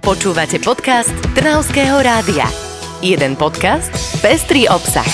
Počúvate podcast Trnavského rádia. Jeden podcast, pestrý obsah.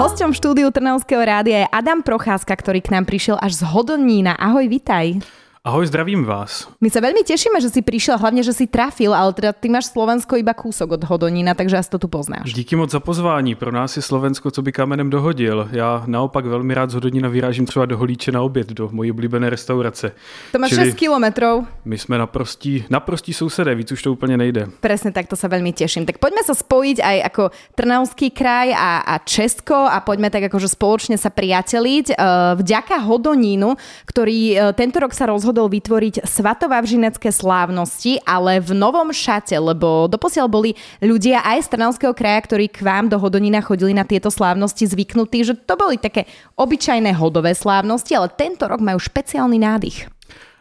Hosťom štúdiu Trnavského rádia je Adam Procházka, ktorý k nám prišiel až z Hodonína. Ahoj, vitaj. Ahoj, zdravím vás. My sa veľmi tešíme, že si prišiel, hlavne, že si trafil, ale teda ty máš Slovensko iba kúsok od Hodonína, takže asi to tu poznáš. Díky moc za pozvání. Pro nás je Slovensko, co by kamenem dohodil. Já naopak velmi rád z Hodonína vyrážím třeba do Holíče na oběd, do mojí oblíbené restaurace. To máš Čili 6 kilometrov. My jsme naprostí, naprostí sousedé, víc už to úplně nejde. Presne takto sa veľmi teším. Tak poďme sa spojiť aj ako Trnavský kraj a, a Česko a poďme tak akože spoločne sa priateliť. E, Vďaka Hodonínu, ktorý e, tento rok sa rozhodol vytvoriť svatovavžinecké slávnosti, ale v novom šate, lebo doposiaľ boli ľudia aj z Trnavského kraja, ktorí k vám do Hodonína chodili na tieto slávnosti zvyknutí, že to boli také obyčajné hodové slávnosti, ale tento rok majú špeciálny nádych.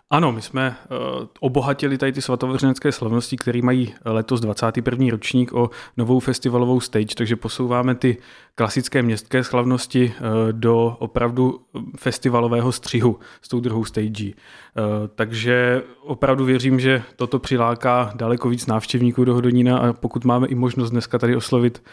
Ano, my jsme uh, obohatili tady ty svatoveřenecké slavnosti, které mají letos 21. ročník o novou festivalovou stage, takže posouváme ty klasické městské slavnosti uh, do opravdu festivalového střihu s tou druhou stage. Takže opravdu věřím, že toto přiláká daleko víc návštěvníků do Hodonína a pokud máme i možnost dneska tady oslovit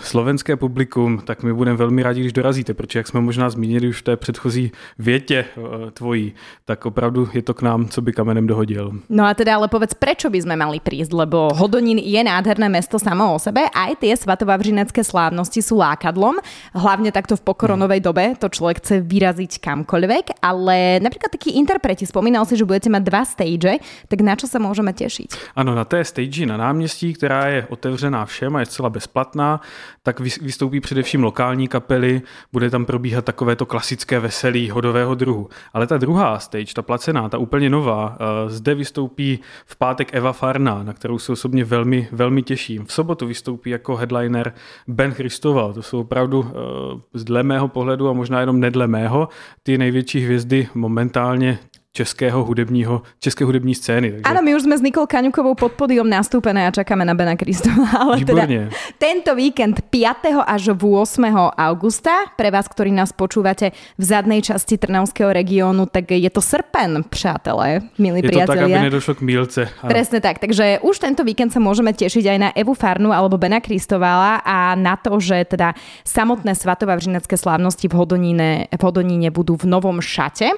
slovenské publikum, tak my budeme velmi rádi, když dorazíte, protože jak jsme možná zmínili už v té předchozí větě tvojí, tak opravdu je to k nám, co by kamenem dohodil. No a teda ale povedz, prečo by sme mali prísť, lebo Hodonín je nádherné mesto samo o sebe, aj tie svatovavřinecké slávnosti sú lákadlom, hlavne takto v pokoronovej dobe, to človek chce vyraziť kamkoľvek, ale napríklad takí interpreti, spomínal si, že budete mať dva stage, tak na čo sa môžeme tešiť? Ano, na té stage na náměstí, která je otevřená všem a je zcela bezplatná, tak vys- vystoupí především lokální kapely, bude tam probíhat takovéto klasické veselí hodového druhu. Ale ta druhá stage, ta placená, ta úplně nová, eh, zde vystoupí v pátek Eva Farna, na kterou se osobně velmi, velmi těším. V sobotu vystoupí jako headliner Ben Christoval. To jsou opravdu eh, z dle mého pohledu a možná jenom nedle mého ty největší hvězdy momentálně českého hudebního, české hudební scény. Takže... Áno, my už sme s Nikol Kaňukovou pod podium nastúpené a čakáme na Bena Kristova. Ale teda tento víkend 5. až 8. augusta, pre vás, ktorí nás počúvate v zadnej časti Trnavského regiónu, tak je to srpen, přátelé, milí Je to tak, aby priatelia. nedošlo k mílce. Ano. Presne tak, takže už tento víkend sa môžeme tešiť aj na Evu Farnu alebo Bena Kristovala a na to, že teda samotné svatovavřinecké slávnosti v Hodoníne, v Hodoníne budú v novom šate.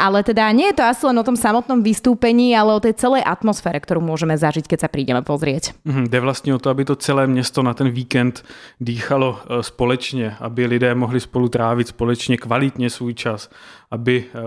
Ale teda nie je to asi len o tom samotnom vystúpení, ale o tej celej atmosfére, ktorú môžeme zažiť, keď sa prídeme pozrieť. Mhm, Jde vlastně o to, aby to celé město na ten víkend dýchalo eh, společně, aby lidé mohli spolu trávit společně kvalitně svůj čas, aby eh,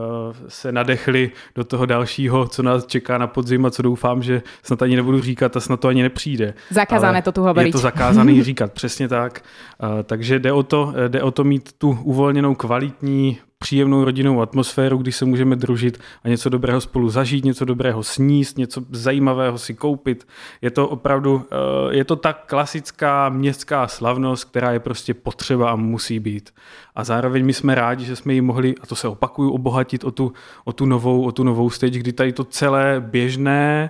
se nadechli do toho dalšího, co nás čeká na podzim a co doufám, že snad ani nebudu říkat a snad to ani nepřijde. Zakázané to tu hovoriť. Je to zakázané říkat, přesně tak. Eh, Takže jde o to, jde o to mít tu uvolněnou kvalitní příjemnou rodinnou atmosféru, kdy se můžeme družit a něco dobrého spolu zažít, něco dobrého sníst, něco zajímavého si koupit. Je to opravdu, eh, je to tak klasická městská slavnost, která je prostě potřeba a musí být. A zároveň my jsme rádi, že jsme ji mohli, a to se opakuju, obohatit o tu, o tu, novou, o tu novou stage, kdy tady to celé běžné,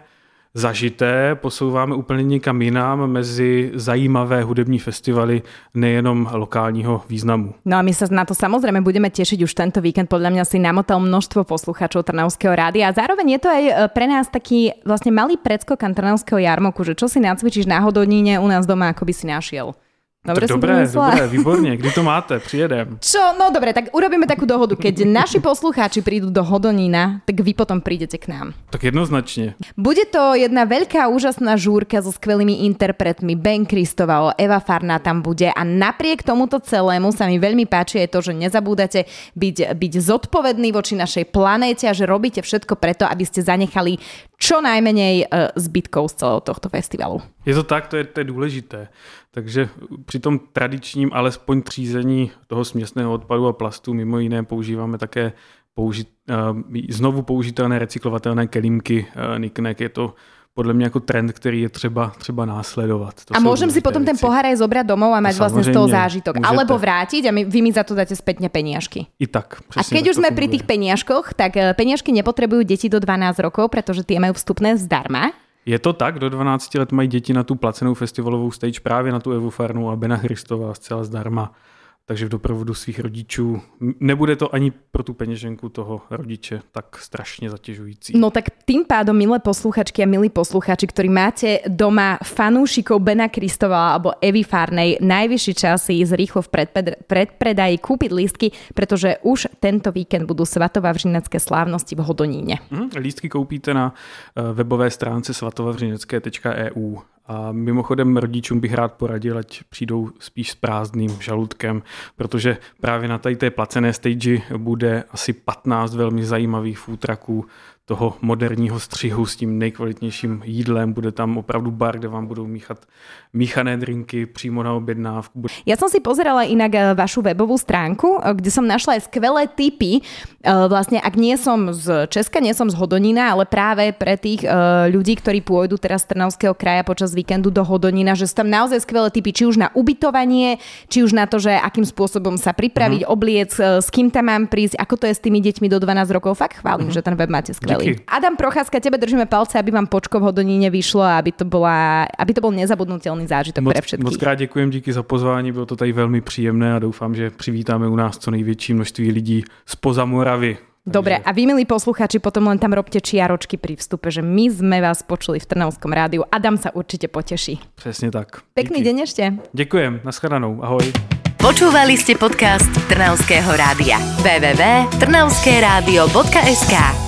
zažité posouváme úplně někam jinam mezi zajímavé hudební festivaly nejenom lokálního významu. No a my sa na to samozrejme budeme tešiť už tento víkend. Podľa mňa si namotal množstvo poslucháčov Trnavského rádia a zároveň je to aj e, pre nás taký vlastne malý predskokan Trnavského jarmoku, že čo si nacvičíš na u nás doma, ako by si našiel. Dobre tak vymyslela? dobré, výborně. Kdy to máte? Přijedem. Čo? No dobre, tak urobíme takú dohodu. Keď naši poslucháči prídu do Hodonína, tak vy potom prídete k nám. Tak jednoznačně. Bude to jedna veľká úžasná žúrka so skvelými interpretmi. Ben Kristoval, Eva Farná tam bude a napriek tomuto celému sa mi veľmi páči aj to, že nezabúdate byť, byť zodpovední voči našej planéte a že robíte všetko preto, aby ste zanechali čo najmenej e, zbytkov z celého tohto festivalu. Je to tak, to je, to je důležité. Takže při tom tradičním alespoň třízení toho směsného odpadu a plastu mimo jiné používáme také použit, uh, znovu použitelné recyklovatelné kelímky uh, Niknek. Je to podle mě jako trend, který je třeba, třeba následovat. To A môžem si potom ten věci. pohár aj zobrať domov a mať vlastne z toho zážitok. můžete. Alebo vrátiť a my, vy mi za to dáte spätne peniažky. I tak. A keď tak už sme pri tých peniažkoch, tak e, peniažky nepotrebujú deti do 12 rokov, pretože tie majú vstupné zdarma. Je to tak, do 12 let mají děti na tu placenou festivalovou stage právě na tu Evu Farnu a Bena Christova zcela zdarma. Takže v doprovodu svých rodičů. Nebude to ani pro tu peněženku toho rodiče tak strašně zatěžující. No tak tým pádom, milé posluchačky a milí posluchači, ktorí máte doma fanúšikov Bena Kristova alebo Evy Farnej, najvyšší čas si ísť rýchlo v predpredaji kúpiť lístky, pretože už tento víkend budú svatovavřinecké slávnosti v Hodoníne. Hmm, lístky koupíte na eh, webové stránce svatovavřinecké.eu a mimochodem rodičům bych rád poradil, ať přijdou spíš s prázdným žaludkem, protože právě na té placené stage bude asi 15 velmi zajímavých fůtraků toho moderního střihu s tím nejkvalitnějším jídlem. Bude tam opravdu bar, kde vám budou míchat míchané drinky přímo na objednávku. Ja som si pozerala inak eh, vašu webovú stránku, eh, kde som našla aj skvelé tipy. Eh, vlastne, ak nie som z Česka, nie som z Hodonína, ale práve pre tých ľudí, ktorí pôjdu teraz z Trnavského kraja počas víkendu do Hodonína, že sú tam naozaj skvelé tipy, či už na ubytovanie, či už na to, že akým spôsobom sa pripraviť, uh-huh. obliec, s kým tam mám prísť, ako to je s tými deťmi do 12 rokov. Fakt chválim, uh-huh. že ten web máte skvelý Díky. Adam Procházka, tebe držíme palce, aby vám počko v Hodoníne vyšlo a aby to, bola, aby to bol nezabudnutelný zážitok moc, pre všetkých. Moc krát děkujem, díky za pozvání, bylo to tady velmi příjemné a doufám, že přivítáme u nás co největší množství lidí spoza Moravy. Dobre, a vy, milí posluchači, potom len tam robte čiaročky pri vstupe, že my sme vás počuli v Trnavskom rádiu. Adam sa určite poteší. Přesně tak. Pekný Díky. deň ešte. Ďakujem, nashledanou, ahoj. Počúvali ste podcast Trnavského rádia. www.trnavskeradio.sk